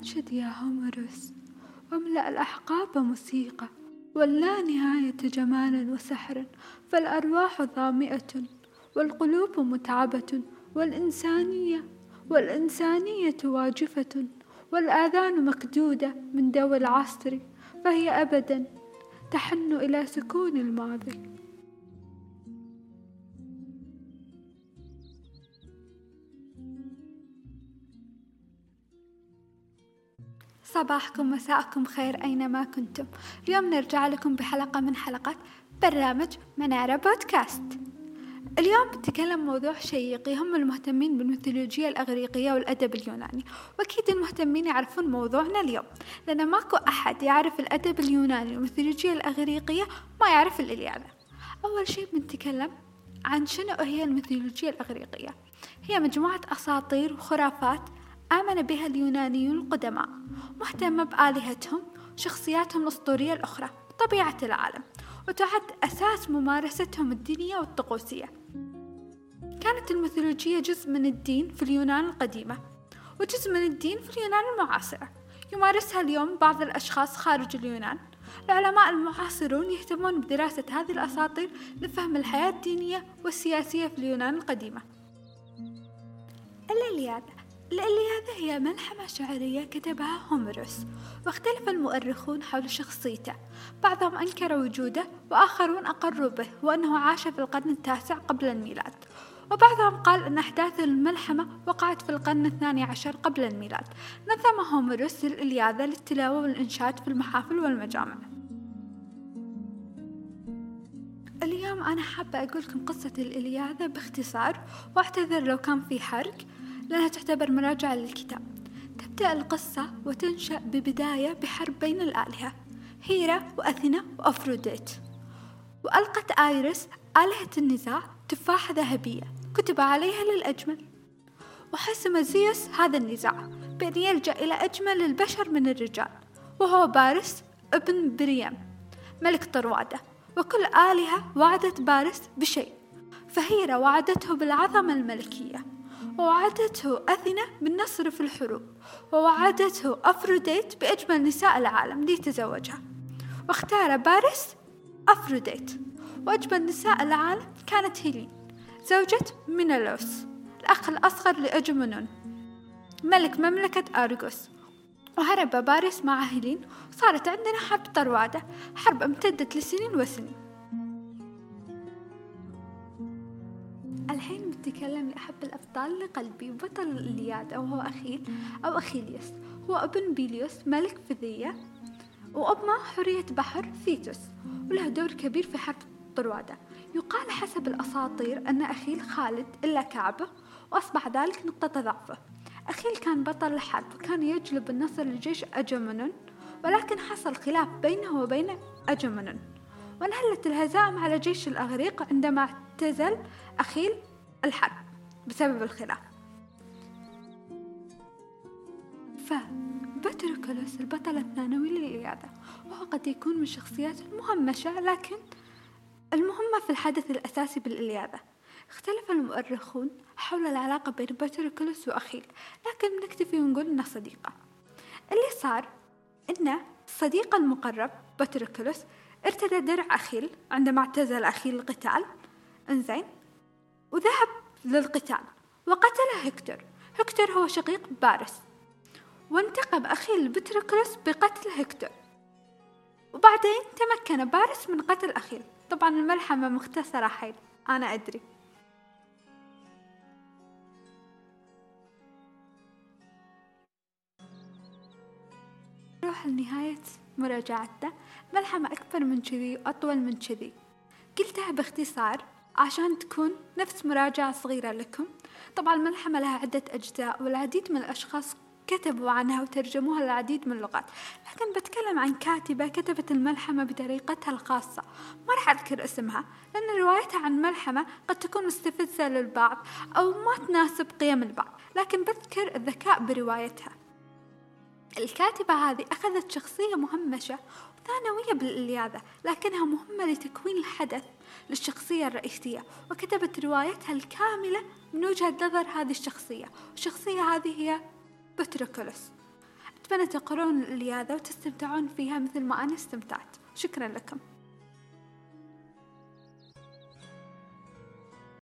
أنشد يا هومروس واملأ الأحقاب موسيقى واللا نهاية جمال وسحر فالأرواح ظامئة والقلوب متعبة والإنسانية والإنسانية واجفة والآذان مكدودة من دو العصر فهي أبدا تحن إلى سكون الماضي. صباحكم مساءكم خير أينما كنتم. اليوم نرجع لكم بحلقة من حلقات برنامج منارة بودكاست. اليوم بتكلم موضوع شيق يهم المهتمين بالميثولوجيا الأغريقية والأدب اليوناني وأكيد المهتمين يعرفون موضوعنا اليوم لأن ماكو أحد يعرف الأدب اليوناني والميثولوجيا الأغريقية ما يعرف الإلياذة. أول شيء بنتكلم عن شنو هي الميثولوجيا الأغريقية. هي مجموعة أساطير وخرافات آمن بها اليونانيون القدماء مهتمة بآلهتهم وشخصياتهم الأسطورية الأخرى طبيعة العالم وتعد أساس ممارستهم الدينية والطقوسية. كانت الميثولوجية جزء من الدين في اليونان القديمة وجزء من الدين في اليونان المعاصرة. يمارسها اليوم بعض الأشخاص خارج اليونان. العلماء المعاصرون يهتمون بدراسة هذه الأساطير لفهم الحياة الدينية والسياسية في اليونان القديمة. الإلياذة الإلياذة هي ملحمة شعرية كتبها هوميروس واختلف المؤرخون حول شخصيته. بعضهم أنكر وجوده وآخرون أقروا به وأنه عاش في القرن التاسع قبل الميلاد. وبعضهم قال أن أحداث الملحمة وقعت في القرن الثاني عشر قبل الميلاد. نظم هوميروس الإلياذة للتلاوة والإنشاد في المحافل والمجامع. اليوم أنا حابة أقول لكم قصة الإلياذة باختصار وأعتذر لو كان في حرق. لأنها تعتبر مراجعة للكتاب. تبدأ القصة وتنشأ ببداية بحرب بين الآلهة هيرا وأثينا وأفروديت. وألقت آيرس آلهة النزاع تفاحة ذهبية كتب عليها للأجمل. وحسم زيوس هذا النزاع بأن يلجأ إلى أجمل البشر من الرجال وهو بارس ابن بريم ملك طروادة. وكل آلهة وعدت بارس بشيء فهيرا وعدته بالعظمة الملكية. ووعدته أثينا بالنصر في الحروب ووعدته أفروديت بأجمل نساء العالم ليتزوجها واختار بارس أفروديت وأجمل نساء العالم كانت هيلين. زوجة مينالوس الأخ الأصغر لأجمنون. ملك مملكة أرغوس. وهرب بارس مع هيلين وصارت عندنا حرب طروادة حرب امتدت لسنين وسنين. الحين بتكلم لأحب الأبطال لقلبي بطل الإلياد أو هو أخيل أو أخيليوس. هو ابن بيليوس ملك فيذية وأمه حرية بحر ثيتوس وله دور كبير في حرب طروادة. يقال حسب الأساطير أن أخيل خالد إلا كعبه وأصبح ذلك نقطة ضعفه. أخيل كان بطل الحرب وكان يجلب النصر لجيش أجمنون ولكن حصل خلاف بينه وبين أجمنون. وانهلت الهزائم على جيش الأغريق عندما اعتزل أخيل الحرب بسبب الخلاف. فبتركلوس البطل الثانوي للإلياذة وهو قد يكون من الشخصيات المهمشة لكن المهمة في الحدث الأساسي بالإلياذة اختلف المؤرخون حول العلاقة بين بطريقلس وأخيل لكن بنكتفي ونقول إنه صديقة. اللي صار إن الصديق المقرب بطريقلس ارتدى درع أخيل عندما اعتزل أخيل القتال. إنزين وذهب للقتال وقتل هكتور هكتور هو شقيق بارس. وانتقم أخيل بطريقلس بقتل هكتور وبعدين تمكن بارس من قتل أخيل طبعا الملحمة مختصرة حيل. أنا أدري. نروح لنهاية مراجعتنا ملحمة أكبر من كذي وأطول من كذي. قلتها باختصار. عشان تكون نفس مراجعة صغيرة لكم. طبعا الملحمة لها عدة أجزاء والعديد من الأشخاص كتبوا عنها وترجموها للعديد من اللغات. لكن بتكلم عن كاتبة كتبت الملحمة بطريقتها الخاصة. ما راح أذكر اسمها لأن روايتها عن ملحمة قد تكون مستفزة للبعض أو ما تناسب قيم البعض. لكن بذكر الذكاء بروايتها. الكاتبة هذه أخذت شخصية مهمشة وثانوية بالإلياذة لكنها مهمة لتكوين الحدث للشخصية الرئيسية وكتبت روايتها الكاملة من وجهة نظر هذه الشخصية والشخصية هذه هي بطريقلس أتمنى تقرون الإلياذة وتستمتعون فيها مثل ما أنا استمتعت. شكرا لكم.